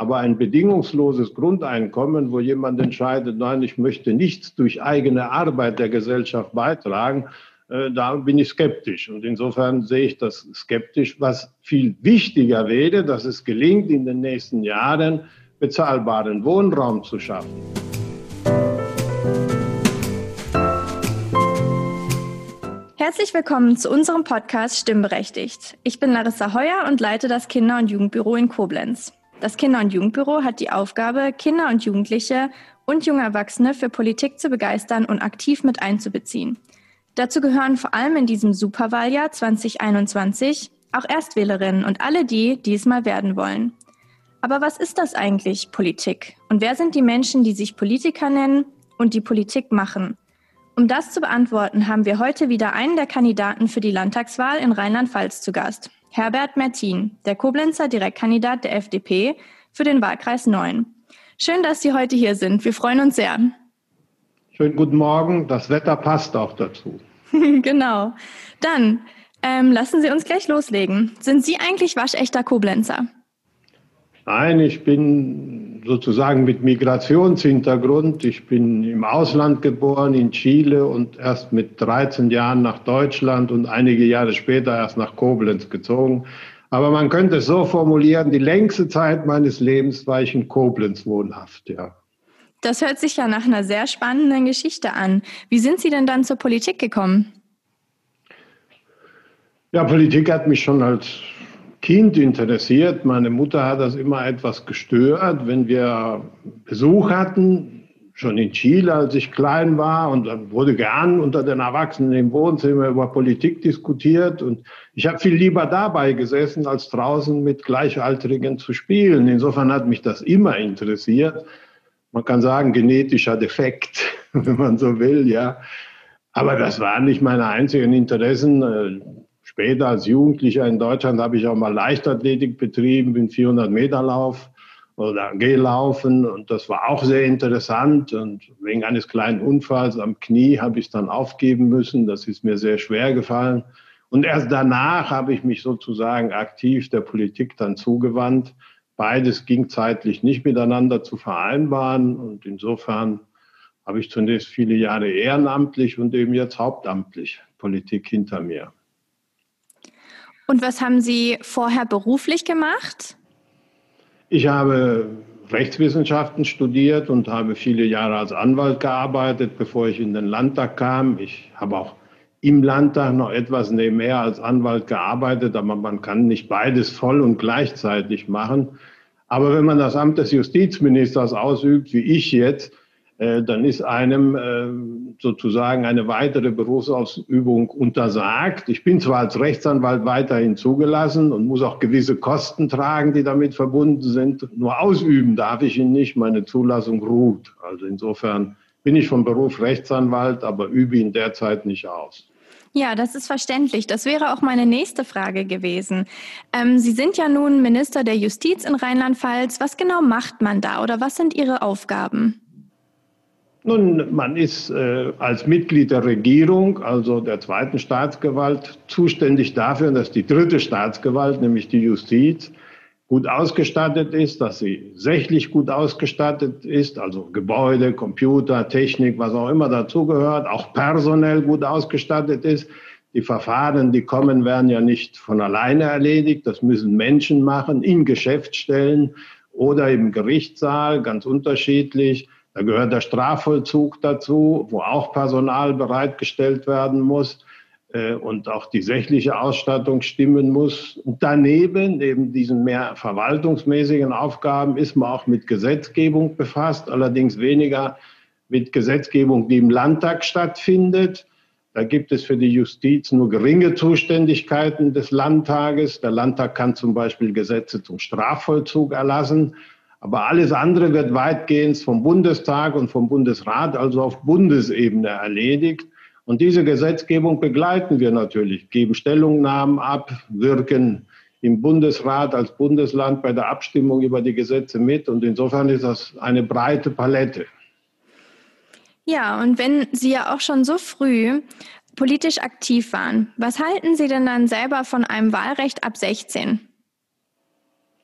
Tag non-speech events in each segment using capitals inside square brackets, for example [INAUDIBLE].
Aber ein bedingungsloses Grundeinkommen, wo jemand entscheidet, nein, ich möchte nichts durch eigene Arbeit der Gesellschaft beitragen, äh, da bin ich skeptisch. Und insofern sehe ich das skeptisch. Was viel wichtiger wäre, dass es gelingt, in den nächsten Jahren bezahlbaren Wohnraum zu schaffen. Herzlich willkommen zu unserem Podcast Stimmberechtigt. Ich bin Larissa Heuer und leite das Kinder- und Jugendbüro in Koblenz. Das Kinder- und Jugendbüro hat die Aufgabe, Kinder und Jugendliche und junge Erwachsene für Politik zu begeistern und aktiv mit einzubeziehen. Dazu gehören vor allem in diesem Superwahljahr 2021 auch Erstwählerinnen und alle die, die es mal werden wollen. Aber was ist das eigentlich, Politik? Und wer sind die Menschen, die sich Politiker nennen und die Politik machen? Um das zu beantworten, haben wir heute wieder einen der Kandidaten für die Landtagswahl in Rheinland-Pfalz zu Gast. Herbert Mertin, der Koblenzer Direktkandidat der FDP für den Wahlkreis 9. Schön, dass Sie heute hier sind. Wir freuen uns sehr. Schönen guten Morgen. Das Wetter passt auch dazu. [LAUGHS] genau. Dann ähm, lassen Sie uns gleich loslegen. Sind Sie eigentlich waschechter Koblenzer? Nein, ich bin sozusagen mit Migrationshintergrund. Ich bin im Ausland geboren, in Chile und erst mit 13 Jahren nach Deutschland und einige Jahre später erst nach Koblenz gezogen. Aber man könnte es so formulieren, die längste Zeit meines Lebens war ich in Koblenz wohnhaft, ja. Das hört sich ja nach einer sehr spannenden Geschichte an. Wie sind Sie denn dann zur Politik gekommen? Ja, Politik hat mich schon als Kind interessiert. Meine Mutter hat das immer etwas gestört, wenn wir Besuch hatten, schon in Chile, als ich klein war. Und dann wurde gern unter den Erwachsenen im Wohnzimmer über Politik diskutiert. Und ich habe viel lieber dabei gesessen, als draußen mit Gleichaltrigen zu spielen. Insofern hat mich das immer interessiert. Man kann sagen, genetischer Defekt, [LAUGHS] wenn man so will, ja. Aber das waren nicht meine einzigen Interessen. Später als Jugendlicher in Deutschland habe ich auch mal Leichtathletik betrieben, bin 400 Meter Lauf oder gelaufen und das war auch sehr interessant und wegen eines kleinen Unfalls am Knie habe ich es dann aufgeben müssen. Das ist mir sehr schwer gefallen. Und erst danach habe ich mich sozusagen aktiv der Politik dann zugewandt. Beides ging zeitlich nicht miteinander zu vereinbaren und insofern habe ich zunächst viele Jahre ehrenamtlich und eben jetzt hauptamtlich Politik hinter mir. Und was haben Sie vorher beruflich gemacht? Ich habe Rechtswissenschaften studiert und habe viele Jahre als Anwalt gearbeitet, bevor ich in den Landtag kam. Ich habe auch im Landtag noch etwas nebenher als Anwalt gearbeitet, aber man kann nicht beides voll und gleichzeitig machen. Aber wenn man das Amt des Justizministers ausübt, wie ich jetzt, dann ist einem äh, sozusagen eine weitere Berufsausübung untersagt. Ich bin zwar als Rechtsanwalt weiterhin zugelassen und muss auch gewisse Kosten tragen, die damit verbunden sind. Nur ausüben darf ich ihn nicht. Meine Zulassung ruht. Also insofern bin ich vom Beruf Rechtsanwalt, aber übe ihn derzeit nicht aus. Ja, das ist verständlich. Das wäre auch meine nächste Frage gewesen. Ähm, Sie sind ja nun Minister der Justiz in Rheinland-Pfalz. Was genau macht man da oder was sind Ihre Aufgaben? Nun, man ist äh, als Mitglied der Regierung, also der zweiten Staatsgewalt, zuständig dafür, dass die dritte Staatsgewalt, nämlich die Justiz, gut ausgestattet ist, dass sie sächlich gut ausgestattet ist, also Gebäude, Computer, Technik, was auch immer dazugehört, auch personell gut ausgestattet ist. Die Verfahren, die kommen, werden ja nicht von alleine erledigt. Das müssen Menschen machen in Geschäftsstellen oder im Gerichtssaal, ganz unterschiedlich. Da gehört der Strafvollzug dazu, wo auch Personal bereitgestellt werden muss äh, und auch die sächliche Ausstattung stimmen muss. Und daneben, neben diesen mehr verwaltungsmäßigen Aufgaben, ist man auch mit Gesetzgebung befasst, allerdings weniger mit Gesetzgebung, die im Landtag stattfindet. Da gibt es für die Justiz nur geringe Zuständigkeiten des Landtages. Der Landtag kann zum Beispiel Gesetze zum Strafvollzug erlassen. Aber alles andere wird weitgehend vom Bundestag und vom Bundesrat, also auf Bundesebene erledigt. Und diese Gesetzgebung begleiten wir natürlich, geben Stellungnahmen ab, wirken im Bundesrat als Bundesland bei der Abstimmung über die Gesetze mit. Und insofern ist das eine breite Palette. Ja, und wenn Sie ja auch schon so früh politisch aktiv waren, was halten Sie denn dann selber von einem Wahlrecht ab 16?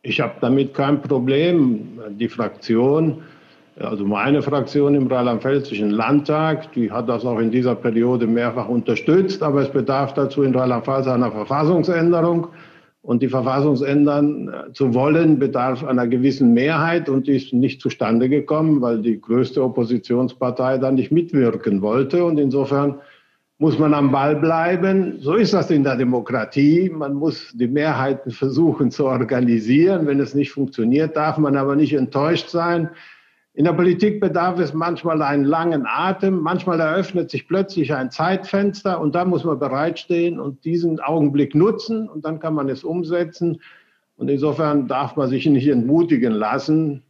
Ich habe damit kein Problem. Die Fraktion, also meine Fraktion im Rheinland-Pfälzischen Landtag, die hat das auch in dieser Periode mehrfach unterstützt, aber es bedarf dazu in Rheinland-Pfalz einer Verfassungsänderung. Und die Verfassung ändern zu wollen, bedarf einer gewissen Mehrheit und die ist nicht zustande gekommen, weil die größte Oppositionspartei dann nicht mitwirken wollte. Und insofern muss man am Ball bleiben. So ist das in der Demokratie. Man muss die Mehrheiten versuchen zu organisieren. Wenn es nicht funktioniert, darf man aber nicht enttäuscht sein. In der Politik bedarf es manchmal einen langen Atem. Manchmal eröffnet sich plötzlich ein Zeitfenster und da muss man bereitstehen und diesen Augenblick nutzen und dann kann man es umsetzen. Und insofern darf man sich nicht entmutigen lassen.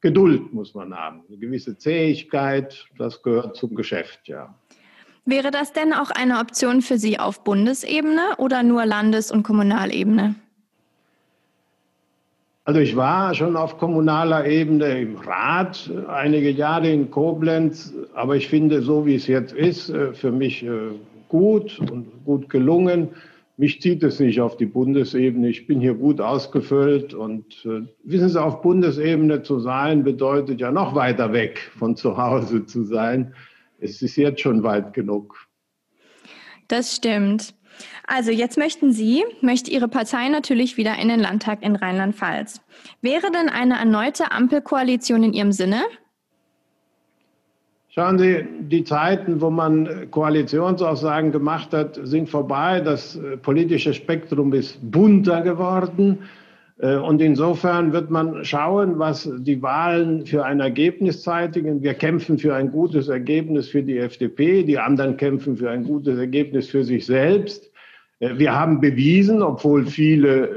Geduld muss man haben, eine gewisse Zähigkeit, das gehört zum Geschäft, ja. Wäre das denn auch eine Option für Sie auf Bundesebene oder nur Landes- und Kommunalebene? Also ich war schon auf kommunaler Ebene im Rat einige Jahre in Koblenz, aber ich finde, so wie es jetzt ist, äh, für mich äh, gut und gut gelungen. Mich zieht es nicht auf die Bundesebene. Ich bin hier gut ausgefüllt und äh, wissen Sie, auf Bundesebene zu sein, bedeutet ja noch weiter weg von zu Hause zu sein es ist jetzt schon weit genug. Das stimmt. Also jetzt möchten Sie, möchte Ihre Partei natürlich wieder in den Landtag in Rheinland-Pfalz. Wäre denn eine erneute Ampelkoalition in Ihrem Sinne? Schauen Sie, die Zeiten, wo man Koalitionsaussagen gemacht hat, sind vorbei. Das äh, politische Spektrum ist bunter geworden. Äh, und insofern wird man schauen, was die Wahlen für ein Ergebnis zeitigen. Wir kämpfen für ein gutes Ergebnis für die FDP, die anderen kämpfen für ein gutes Ergebnis für sich selbst. Äh, wir haben bewiesen, obwohl viele äh,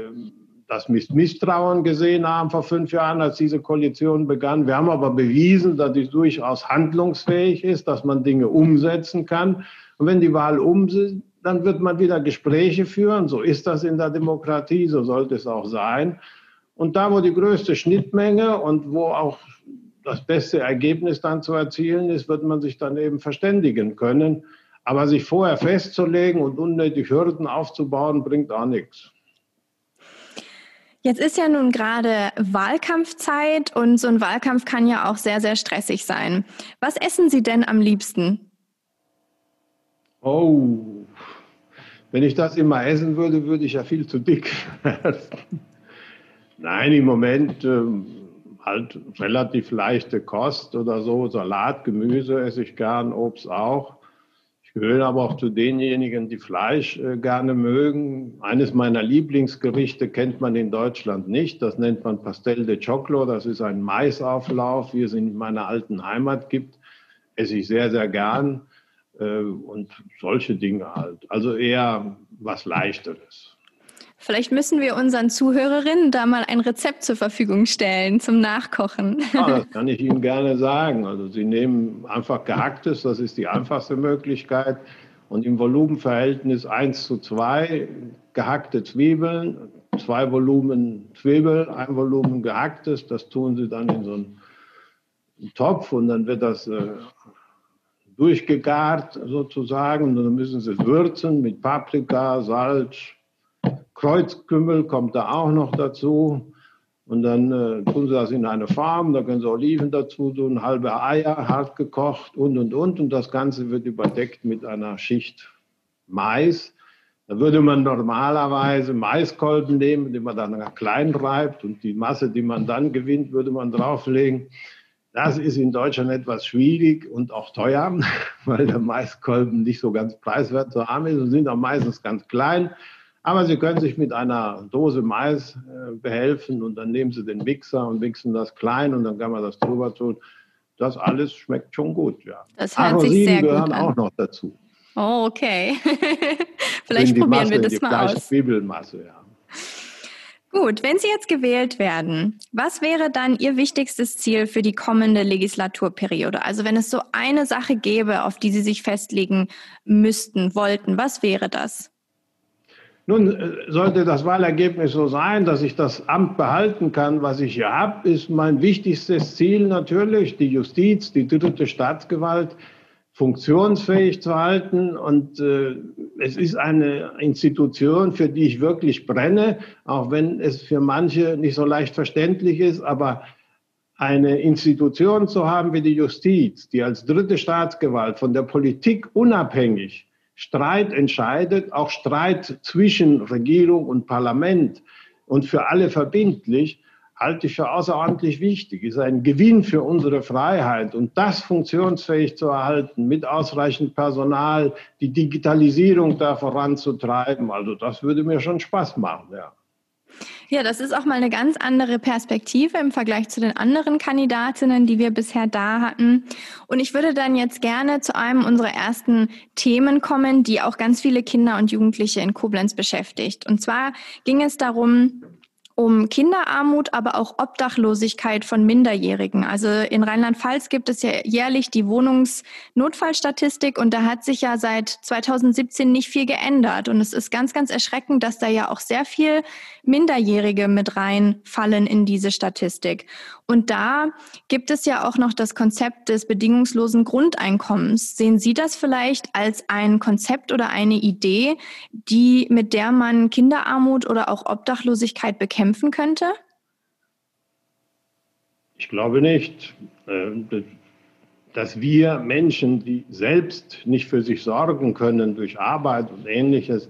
das Misstrauen gesehen haben vor fünf Jahren, als diese Koalition begann. Wir haben aber bewiesen, dass sie durchaus handlungsfähig ist, dass man Dinge umsetzen kann. Und wenn die Wahl um dann wird man wieder Gespräche führen. So ist das in der Demokratie, so sollte es auch sein. Und da, wo die größte Schnittmenge und wo auch das beste Ergebnis dann zu erzielen ist, wird man sich dann eben verständigen können. Aber sich vorher festzulegen und unnötig Hürden aufzubauen, bringt auch nichts. Jetzt ist ja nun gerade Wahlkampfzeit und so ein Wahlkampf kann ja auch sehr, sehr stressig sein. Was essen Sie denn am liebsten? Oh, wenn ich das immer essen würde, würde ich ja viel zu dick werden. Nein, im Moment äh, halt relativ leichte Kost oder so. Salat, Gemüse esse ich gern, Obst auch. Ich gehöre aber auch zu denjenigen, die Fleisch äh, gerne mögen. Eines meiner Lieblingsgerichte kennt man in Deutschland nicht. Das nennt man Pastel de Choclo. Das ist ein Maisauflauf, wie es in meiner alten Heimat gibt. Esse ich sehr, sehr gern. Äh, und solche Dinge halt. Also eher was Leichteres. Vielleicht müssen wir unseren Zuhörerinnen da mal ein Rezept zur Verfügung stellen zum Nachkochen. Ja, das kann ich Ihnen gerne sagen. Also Sie nehmen einfach gehacktes, das ist die einfachste Möglichkeit. Und im Volumenverhältnis 1 zu 2 gehackte Zwiebeln, zwei Volumen Zwiebel, ein Volumen gehacktes. Das tun Sie dann in so einen Topf und dann wird das äh, durchgegart sozusagen. Und dann müssen sie würzen mit Paprika, Salz, Kreuzkümmel kommt da auch noch dazu. Und dann äh, tun sie das in eine Form, da können sie Oliven dazu tun, halbe Eier, hart gekocht und, und, und. Und das Ganze wird überdeckt mit einer Schicht Mais. Da würde man normalerweise Maiskolben nehmen, die man dann klein reibt und die Masse, die man dann gewinnt, würde man drauflegen. Das ist in Deutschland etwas schwierig und auch teuer, [LAUGHS] weil der Maiskolben nicht so ganz preiswert zu haben ist und sind auch meistens ganz klein. Aber Sie können sich mit einer Dose Mais äh, behelfen und dann nehmen Sie den Mixer und mixen das klein und dann kann man das drüber tun. Das alles schmeckt schon gut, ja. Das hört Arosinen sich sehr gehören gut an. auch noch dazu. Oh, okay. [LAUGHS] Vielleicht probieren Masse, wir das mal aus. Zwiebelmasse, ja. Gut, wenn Sie jetzt gewählt werden, was wäre dann Ihr wichtigstes Ziel für die kommende Legislaturperiode? Also wenn es so eine Sache gäbe, auf die Sie sich festlegen müssten, wollten, was wäre das? Nun, äh, sollte das Wahlergebnis so sein, dass ich das Amt behalten kann, was ich hier habe, ist mein wichtigstes Ziel natürlich die Justiz, die dritte Staatsgewalt funktionsfähig zu halten. Und äh, es ist eine Institution, für die ich wirklich brenne, auch wenn es für manche nicht so leicht verständlich ist. Aber eine Institution zu haben wie die Justiz, die als dritte Staatsgewalt von der Politik unabhängig Streit entscheidet, auch Streit zwischen Regierung und Parlament und für alle verbindlich, halte ich für außerordentlich wichtig, ist ein Gewinn für unsere Freiheit und das funktionsfähig zu erhalten, mit ausreichend Personal, die Digitalisierung da voranzutreiben. Also das würde mir schon Spaß machen, ja. Ja, das ist auch mal eine ganz andere Perspektive im Vergleich zu den anderen Kandidatinnen, die wir bisher da hatten. Und ich würde dann jetzt gerne zu einem unserer ersten Themen kommen, die auch ganz viele Kinder und Jugendliche in Koblenz beschäftigt. Und zwar ging es darum, um Kinderarmut, aber auch Obdachlosigkeit von Minderjährigen. Also in Rheinland-Pfalz gibt es ja jährlich die Wohnungsnotfallstatistik und da hat sich ja seit 2017 nicht viel geändert. Und es ist ganz, ganz erschreckend, dass da ja auch sehr viel Minderjährige mit reinfallen in diese Statistik. Und da gibt es ja auch noch das Konzept des bedingungslosen Grundeinkommens. Sehen Sie das vielleicht als ein Konzept oder eine Idee, die, mit der man Kinderarmut oder auch Obdachlosigkeit bekämpfen könnte? Ich glaube nicht. Äh, dass wir Menschen, die selbst nicht für sich sorgen können durch Arbeit und ähnliches,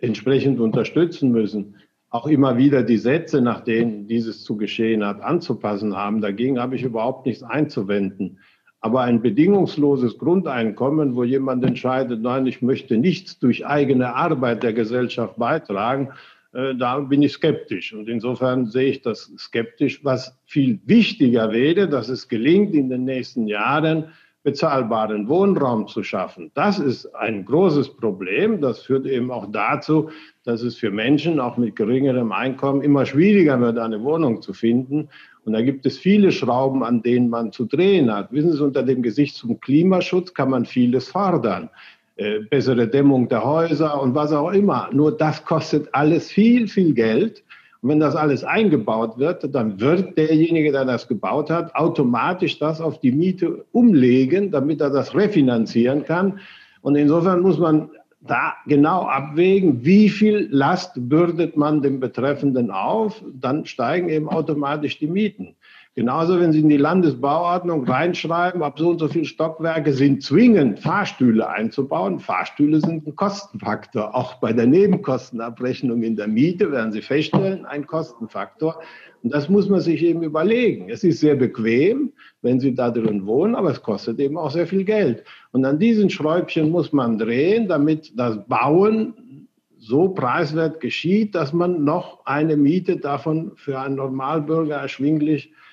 entsprechend unterstützen müssen auch immer wieder die Sätze, nach denen dieses zu geschehen hat, anzupassen haben. Dagegen habe ich überhaupt nichts einzuwenden. Aber ein bedingungsloses Grundeinkommen, wo jemand entscheidet, nein, ich möchte nichts durch eigene Arbeit der Gesellschaft beitragen, äh, da bin ich skeptisch. Und insofern sehe ich das skeptisch. Was viel wichtiger wäre, dass es gelingt, in den nächsten Jahren bezahlbaren Wohnraum zu schaffen. Das ist ein großes Problem. Das führt eben auch dazu, dass es für Menschen auch mit geringerem Einkommen immer schwieriger wird, eine Wohnung zu finden. Und da gibt es viele Schrauben, an denen man zu drehen hat. Wissen Sie, unter dem Gesicht zum Klimaschutz kann man vieles fordern. Äh, bessere Dämmung der Häuser und was auch immer. Nur das kostet alles viel, viel Geld. Und wenn das alles eingebaut wird, dann wird derjenige, der das gebaut hat, automatisch das auf die Miete umlegen, damit er das refinanzieren kann. Und insofern muss man da genau abwägen, wie viel Last bürdet man dem Betreffenden auf, dann steigen eben automatisch die Mieten. Genauso, wenn Sie in die Landesbauordnung reinschreiben, ab so und so viele Stockwerke sind zwingend Fahrstühle einzubauen. Fahrstühle sind ein Kostenfaktor. Auch bei der Nebenkostenabrechnung in der Miete werden Sie feststellen, ein Kostenfaktor. Und das muss man sich eben überlegen. Es ist sehr bequem, wenn Sie da drin wohnen, aber es kostet eben auch sehr viel Geld. Und an diesen Schräubchen muss man drehen, damit das Bauen so preiswert geschieht, dass man noch eine Miete davon für einen Normalbürger erschwinglich äh,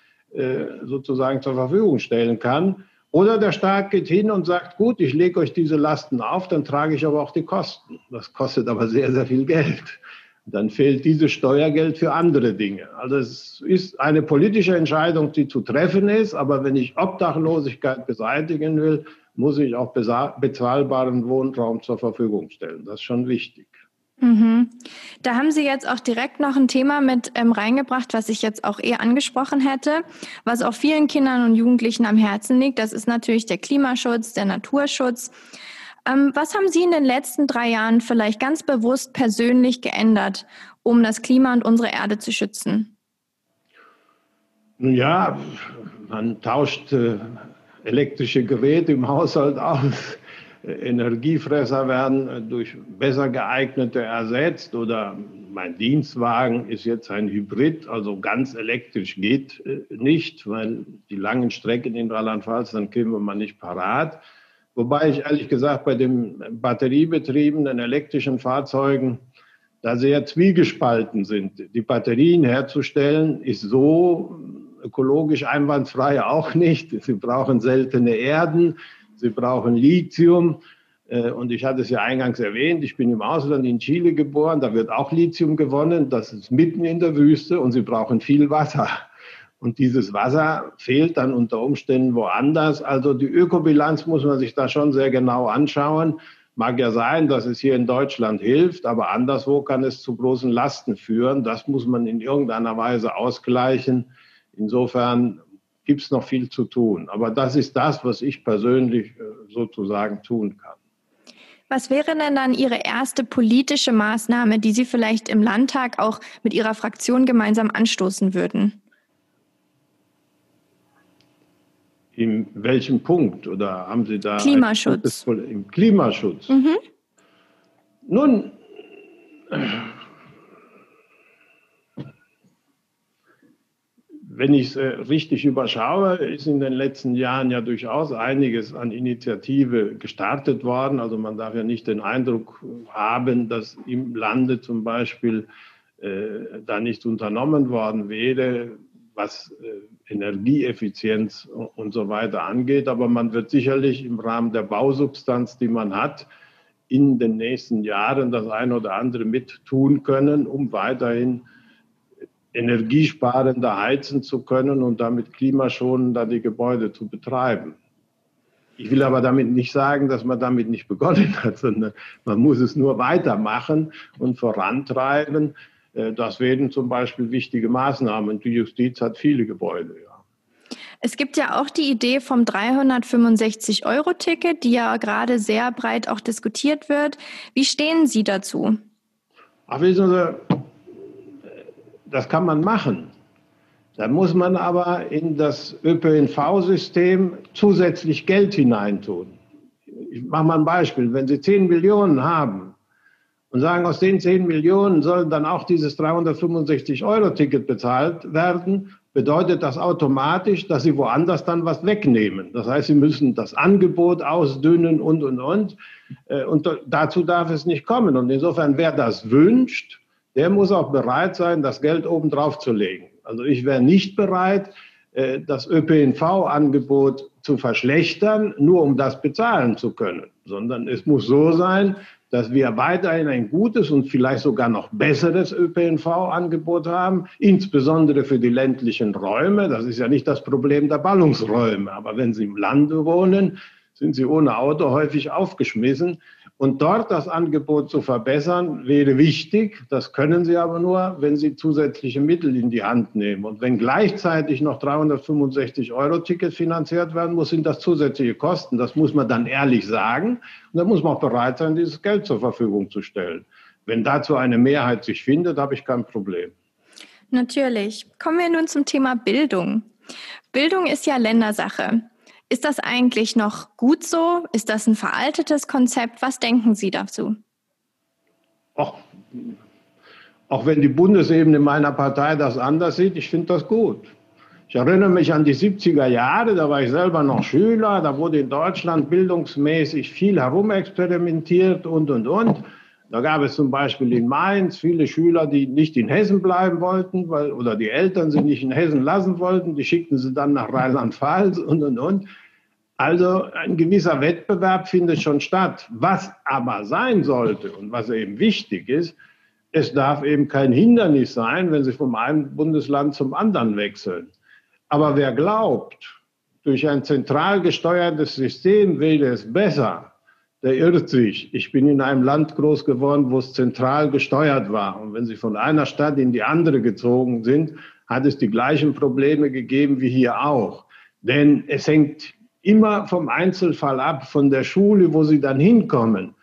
sozusagen zur Verfügung stellen kann. Oder der Staat geht hin und sagt, gut, ich lege euch diese Lasten auf, dann trage ich aber auch die Kosten. Das kostet aber sehr, sehr viel Geld. Dann fehlt dieses Steuergeld für andere Dinge. Also es ist eine politische Entscheidung, die zu treffen ist. Aber wenn ich Obdachlosigkeit beseitigen will, muss ich auch bezahlbaren Wohnraum zur Verfügung stellen. Das ist schon wichtig. Mhm. Da haben Sie jetzt auch direkt noch ein Thema mit ähm, reingebracht, was ich jetzt auch eher angesprochen hätte, was auch vielen Kindern und Jugendlichen am Herzen liegt. Das ist natürlich der Klimaschutz, der Naturschutz. Ähm, was haben Sie in den letzten drei Jahren vielleicht ganz bewusst persönlich geändert, um das Klima und unsere Erde zu schützen? Ja, man tauscht äh, elektrische Geräte im Haushalt aus. Energiefresser werden durch besser geeignete ersetzt oder mein Dienstwagen ist jetzt ein Hybrid, also ganz elektrisch geht äh, nicht, weil die langen Strecken in Rheinland-Pfalz, dann kämen wir nicht parat. Wobei ich ehrlich gesagt bei den batteriebetriebenen elektrischen Fahrzeugen da sehr zwiegespalten sind. Die Batterien herzustellen ist so ökologisch einwandfrei auch nicht. Sie brauchen seltene Erden. Sie brauchen Lithium. Äh, und ich hatte es ja eingangs erwähnt, ich bin im Ausland in Chile geboren, da wird auch Lithium gewonnen, das ist mitten in der Wüste und sie brauchen viel Wasser. Und dieses Wasser fehlt dann unter Umständen woanders. Also die Ökobilanz muss man sich da schon sehr genau anschauen. Mag ja sein, dass es hier in Deutschland hilft, aber anderswo kann es zu großen Lasten führen. Das muss man in irgendeiner Weise ausgleichen. Insofern gibt es noch viel zu tun. Aber das ist das, was ich persönlich äh, sozusagen tun kann. Was wäre denn dann Ihre erste politische Maßnahme, die Sie vielleicht im Landtag auch mit Ihrer Fraktion gemeinsam anstoßen würden? In welchem Punkt? Oder haben Sie da. Klimaschutz. Im Klimaschutz. Mhm. Nun, wenn ich es äh, richtig überschaue, ist in den letzten Jahren ja durchaus einiges an Initiative gestartet worden. Also man darf ja nicht den Eindruck haben, dass im Lande zum Beispiel äh, da nichts unternommen worden wäre, was äh, Energieeffizienz und so weiter angeht. Aber man wird sicherlich im Rahmen der Bausubstanz, die man hat, in den nächsten Jahren das eine oder andere mit tun können, um weiterhin energiesparender heizen zu können und damit klimaschonender die Gebäude zu betreiben. Ich will aber damit nicht sagen, dass man damit nicht begonnen [LAUGHS] hat, sondern man muss es nur weitermachen und vorantreiben. Äh, das wären zum Beispiel wichtige Maßnahmen. Die Justiz hat viele Gebäude. Ja. Es gibt ja auch die Idee vom 365-Euro-Ticket, die ja gerade sehr breit auch diskutiert wird. Wie stehen Sie dazu? Ach, wissen Sie, das kann man machen. Da muss man aber in das ÖPNV-System zusätzlich Geld hineintun. Ich mache mal ein Beispiel. Wenn Sie 10 Millionen haben und sagen, aus den 10 Millionen sollen dann auch dieses 365-Euro-Ticket bezahlt werden, bedeutet das automatisch, dass Sie woanders dann was wegnehmen. Das heißt, Sie müssen das Angebot ausdünnen und, und, und. Äh, und dazu darf es nicht kommen. Und insofern, wer das wünscht, der muss auch bereit sein, das Geld obendrauf zu legen. Also ich wäre nicht bereit, äh, das ÖPNV-Angebot zu verschlechtern, nur um das bezahlen zu können, sondern es muss so sein, dass wir weiterhin ein gutes und vielleicht sogar noch besseres ÖPNV-Angebot haben, insbesondere für die ländlichen Räume. Das ist ja nicht das Problem der Ballungsräume, aber wenn Sie im Lande wohnen, sind Sie ohne Auto häufig aufgeschmissen. Und dort das Angebot zu verbessern, wäre wichtig. Das können Sie aber nur, wenn Sie zusätzliche Mittel in die Hand nehmen. Und wenn gleichzeitig noch 365 Euro Ticket finanziert werden muss, sind das zusätzliche Kosten. Das muss man dann ehrlich sagen. Und da muss man auch bereit sein, dieses Geld zur Verfügung zu stellen. Wenn dazu eine Mehrheit sich findet, habe ich kein Problem. Natürlich. Kommen wir nun zum Thema Bildung. Bildung ist ja Ländersache. Ist das eigentlich noch gut so? Ist das ein veraltetes Konzept? Was denken Sie dazu? Auch, auch wenn die Bundesebene meiner Partei das anders sieht, ich finde das gut. Ich erinnere mich an die 70er Jahre, da war ich selber noch Schüler, da wurde in Deutschland bildungsmäßig viel herumexperimentiert und, und, und. Da gab es zum Beispiel in Mainz viele Schüler, die nicht in Hessen bleiben wollten, weil, oder die Eltern sie nicht in Hessen lassen wollten. Die schickten sie dann nach Rheinland-Pfalz und, und, und. Also ein gewisser Wettbewerb findet schon statt. Was aber sein sollte und was eben wichtig ist, es darf eben kein Hindernis sein, wenn Sie vom einen Bundesland zum anderen wechseln. Aber wer glaubt, durch ein zentral gesteuertes System wäre es besser, der irrt sich. Ich bin in einem Land groß geworden, wo es zentral gesteuert war. Und wenn Sie von einer Stadt in die andere gezogen sind, hat es die gleichen Probleme gegeben wie hier auch. Denn es hängt immer vom Einzelfall ab, von der Schule, wo Sie dann hinkommen.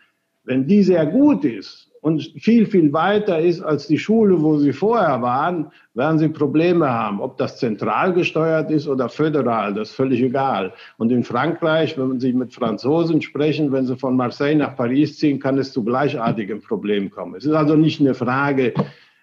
Wenn die sehr gut ist und viel, viel weiter ist als die Schule, wo sie vorher waren, werden sie Probleme haben. Ob das zentral gesteuert ist oder föderal, das ist völlig egal. Und in Frankreich, wenn Sie mit Franzosen sprechen, wenn sie von Marseille nach Paris ziehen, kann es zu gleichartigen Problemen kommen. Es ist also nicht eine Frage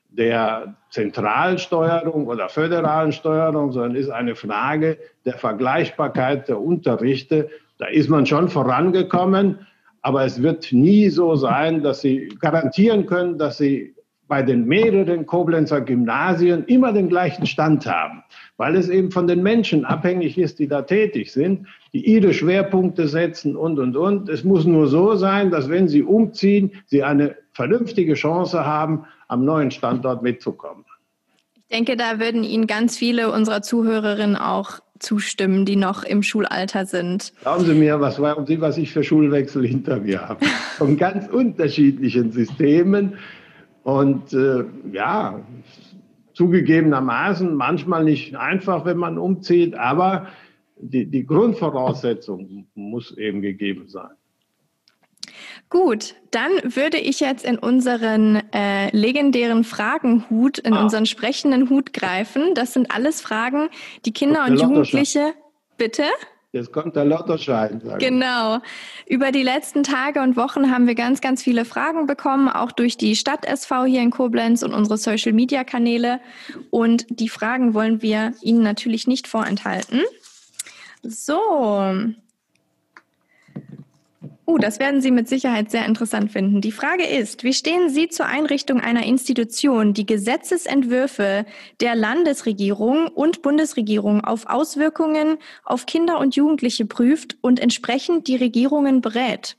der Zentralsteuerung oder föderalen Steuerung, sondern ist eine Frage der Vergleichbarkeit der Unterrichte. Da ist man schon vorangekommen. Aber es wird nie so sein, dass Sie garantieren können, dass Sie bei den mehreren Koblenzer Gymnasien immer den gleichen Stand haben, weil es eben von den Menschen abhängig ist, die da tätig sind, die ihre Schwerpunkte setzen und, und, und. Es muss nur so sein, dass wenn sie umziehen, sie eine vernünftige Chance haben, am neuen Standort mitzukommen. Ich denke, da würden Ihnen ganz viele unserer Zuhörerinnen auch zustimmen, die noch im Schulalter sind. Glauben Sie mir, was glauben Sie, was ich für Schulwechsel hinter mir habe? Von ganz unterschiedlichen Systemen. Und äh, ja, zugegebenermaßen manchmal nicht einfach, wenn man umzieht, aber die, die Grundvoraussetzung muss eben gegeben sein. Gut, dann würde ich jetzt in unseren äh, legendären Fragenhut, in ah. unseren sprechenden Hut greifen. Das sind alles Fragen, die Kinder und Jugendliche. Bitte? Jetzt kommt der Lottoschein. Genau. Über die letzten Tage und Wochen haben wir ganz, ganz viele Fragen bekommen, auch durch die Stadt SV hier in Koblenz und unsere Social-Media-Kanäle. Und die Fragen wollen wir Ihnen natürlich nicht vorenthalten. So, Uh, das werden Sie mit Sicherheit sehr interessant finden. Die Frage ist, wie stehen Sie zur Einrichtung einer Institution, die Gesetzesentwürfe der Landesregierung und Bundesregierung auf Auswirkungen auf Kinder und Jugendliche prüft und entsprechend die Regierungen berät?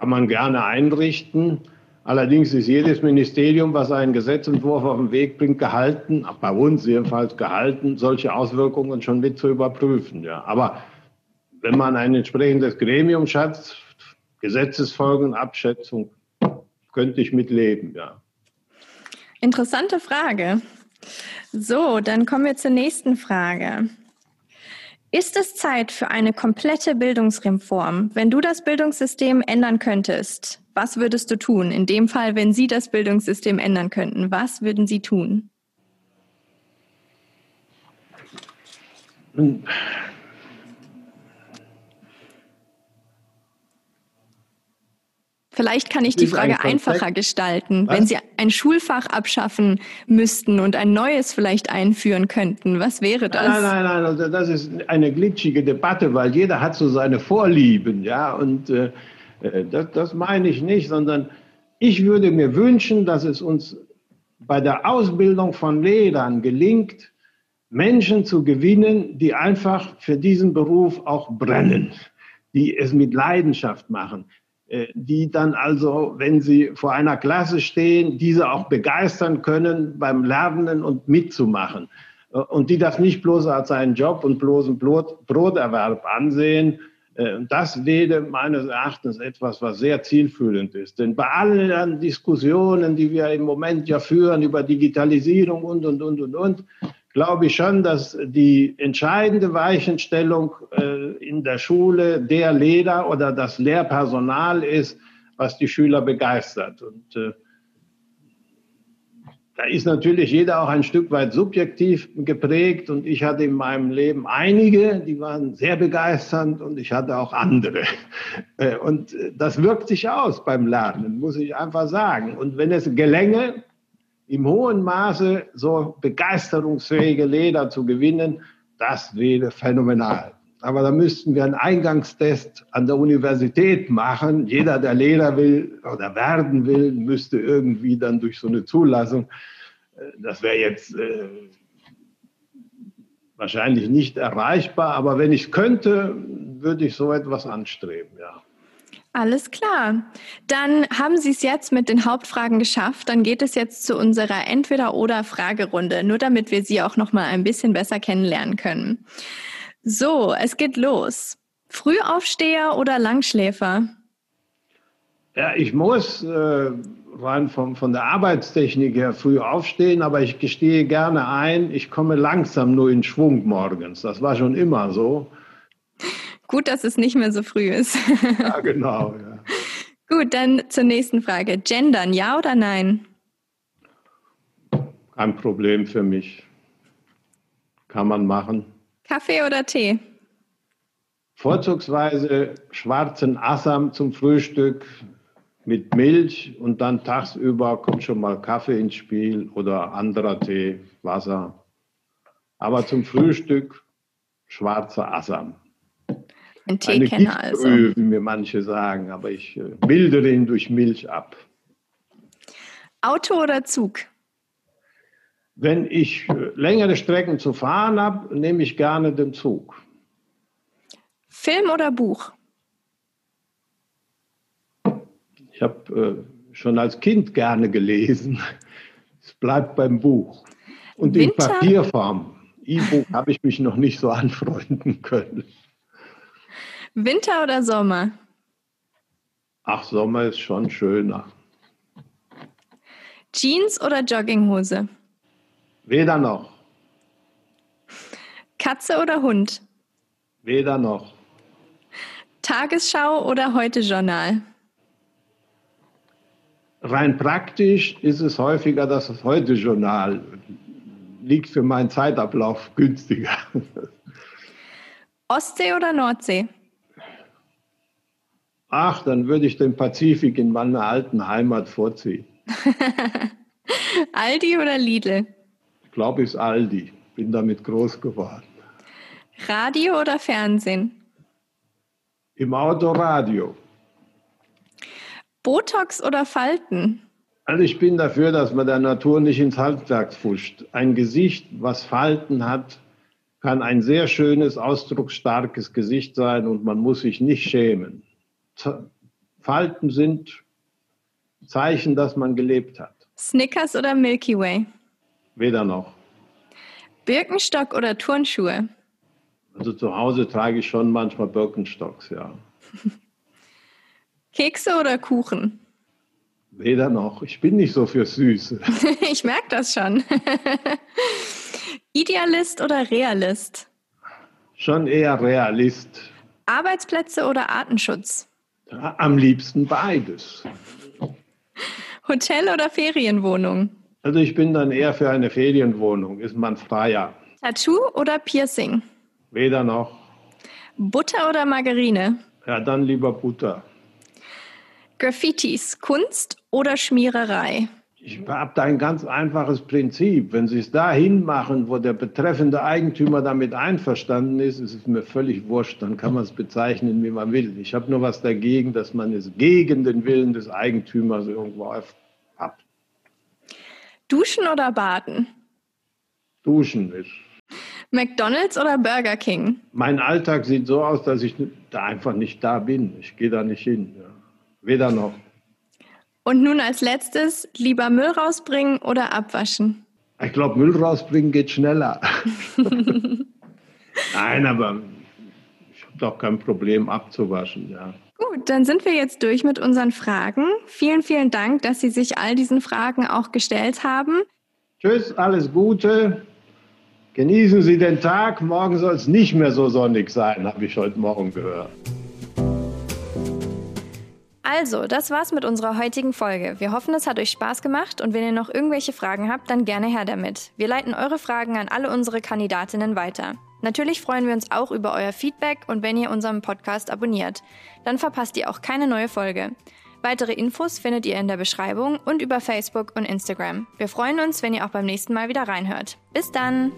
Kann man gerne einrichten. Allerdings ist jedes Ministerium, was einen Gesetzentwurf auf den Weg bringt, gehalten, bei uns jedenfalls gehalten, solche Auswirkungen schon mit zu überprüfen. Ja. Aber wenn man ein entsprechendes Gremium schätzt, Gesetzesfolgenabschätzung, könnte ich mitleben, ja. Interessante Frage. So, dann kommen wir zur nächsten Frage. Ist es Zeit für eine komplette Bildungsreform? Wenn du das Bildungssystem ändern könntest, was würdest du tun? In dem Fall, wenn Sie das Bildungssystem ändern könnten, was würden Sie tun? Vielleicht kann ich die Frage einfacher gestalten, Was? wenn Sie ein Schulfach abschaffen müssten und ein neues vielleicht einführen könnten. Was wäre das? Nein, nein, nein, also das ist eine glitschige Debatte, weil jeder hat so seine Vorlieben, ja, und äh, äh, das, das meine ich nicht, sondern ich würde mir wünschen, dass es uns bei der Ausbildung von Lehrern gelingt, Menschen zu gewinnen, die einfach für diesen Beruf auch brennen, die es mit Leidenschaft machen. Äh, die dann also, wenn sie vor einer Klasse stehen, diese auch begeistern können beim Lernen und mitzumachen. Äh, und die das nicht bloß als einen Job und bloßen Broterwerb ansehen. Äh, das wäre meines Erachtens etwas, was sehr zielführend ist. Denn bei allen Diskussionen, die wir im Moment ja führen über Digitalisierung und, und, und, und, und, glaube ich schon, dass die entscheidende Weichenstellung äh, in der Schule der Lehrer oder das Lehrpersonal ist, was die Schüler begeistert. Und äh, da ist natürlich jeder auch ein Stück weit subjektiv geprägt und ich hatte in meinem Leben einige, die waren sehr begeisternd und ich hatte auch andere. Äh, und das wirkt sich aus beim Lernen, muss ich einfach sagen. Und wenn es gelänge, im hohen Maße so begeisterungsfähige Lehrer zu gewinnen, das wäre phänomenal. Aber da müssten wir einen Eingangstest an der Universität machen. Jeder, der Lehrer will oder werden will, müsste irgendwie dann durch so eine Zulassung, äh, das wäre jetzt äh, wahrscheinlich nicht erreichbar, aber wenn ich könnte, würde ich so etwas anstreben, ja. Alles klar. Dann haben Sie es jetzt mit den Hauptfragen geschafft. Dann geht es jetzt zu unserer Entweder-oder-Fragerunde, nur damit wir Sie auch noch mal ein bisschen besser kennenlernen können. So, es geht los. Frühaufsteher oder Langschläfer? Ja, ich muss äh, rein von, von der Arbeitstechnik her früh aufstehen, aber ich gestehe gerne ein, ich komme langsam nur in Schwung morgens. Das war schon immer so. Gut, dass es nicht mehr so früh ist. [LAUGHS] ja, genau. Ja. Gut, dann zur nächsten Frage. Gendern, ja oder nein? Kein Problem für mich. Kann man machen. Kaffee oder Tee? Vorzugsweise schwarzen Assam zum Frühstück mit Milch und dann tagsüber kommt schon mal Kaffee ins Spiel oder anderer Tee, Wasser. Aber zum Frühstück schwarzer Assam. Ein Teekenner also. Wie mir manche sagen, aber ich äh, mildere ihn durch Milch ab. Auto oder Zug? Wenn ich äh, längere Strecken zu fahren habe, nehme ich gerne den Zug. Film oder Buch? Ich habe äh, schon als Kind gerne gelesen. Es bleibt beim Buch. Und Winter? in Papierform. E-Book habe ich mich noch nicht so anfreunden können. Winter oder Sommer? Ach, Sommer ist schon schöner. Jeans oder Jogginghose? Weder noch. Katze oder Hund? Weder noch. Tagesschau oder Heute-Journal? Rein praktisch ist es häufiger das Heute-Journal. Liegt für meinen Zeitablauf günstiger. Ostsee oder Nordsee? Ach, dann würde ich den Pazifik in meiner alten Heimat vorziehen. [LAUGHS] Aldi oder Lidl? Ich glaube, es ist Aldi. Bin damit groß geworden. Radio oder Fernsehen? Im Auto Radio. Botox oder Falten? Also ich bin dafür, dass man der Natur nicht ins Handwerk fuscht. Ein Gesicht, was Falten hat, kann ein sehr schönes, ausdrucksstarkes Gesicht sein und man muss sich nicht schämen. Falten sind Zeichen, dass man gelebt hat. Snickers oder Milky Way? Weder noch. Birkenstock oder Turnschuhe? Also zu Hause trage ich schon manchmal Birkenstocks, ja. [LAUGHS] Kekse oder Kuchen? Weder noch. Ich bin nicht so für Süße. [LAUGHS] ich merke das schon. [LAUGHS] Idealist oder Realist? Schon eher Realist. Arbeitsplätze oder Artenschutz? Am liebsten beides. Hotel oder Ferienwohnung? Also ich bin dann eher für eine Ferienwohnung, ist man freier. Tattoo oder Piercing? Weder noch. Butter oder Margarine? Ja, dann lieber Butter. Graffitis, Kunst oder Schmiererei? Ich habe da ein ganz einfaches Prinzip. Wenn Sie es dahin machen, wo der betreffende Eigentümer damit einverstanden ist, ist es mir völlig wurscht. Dann kann man es bezeichnen, wie man will. Ich habe nur was dagegen, dass man es gegen den Willen des Eigentümers irgendwo hat. Duschen oder baden? Duschen ist. McDonald's oder Burger King? Mein Alltag sieht so aus, dass ich da einfach nicht da bin. Ich gehe da nicht hin. Ja. Weder noch. Und nun als letztes, lieber Müll rausbringen oder abwaschen? Ich glaube, Müll rausbringen geht schneller. [LAUGHS] Nein, aber ich habe doch kein Problem abzuwaschen, ja. Gut, dann sind wir jetzt durch mit unseren Fragen. Vielen, vielen Dank, dass Sie sich all diesen Fragen auch gestellt haben. Tschüss, alles Gute. Genießen Sie den Tag. Morgen soll es nicht mehr so sonnig sein, habe ich heute Morgen gehört. Also, das war's mit unserer heutigen Folge. Wir hoffen, es hat euch Spaß gemacht und wenn ihr noch irgendwelche Fragen habt, dann gerne her damit. Wir leiten eure Fragen an alle unsere Kandidatinnen weiter. Natürlich freuen wir uns auch über euer Feedback und wenn ihr unseren Podcast abonniert. Dann verpasst ihr auch keine neue Folge. Weitere Infos findet ihr in der Beschreibung und über Facebook und Instagram. Wir freuen uns, wenn ihr auch beim nächsten Mal wieder reinhört. Bis dann!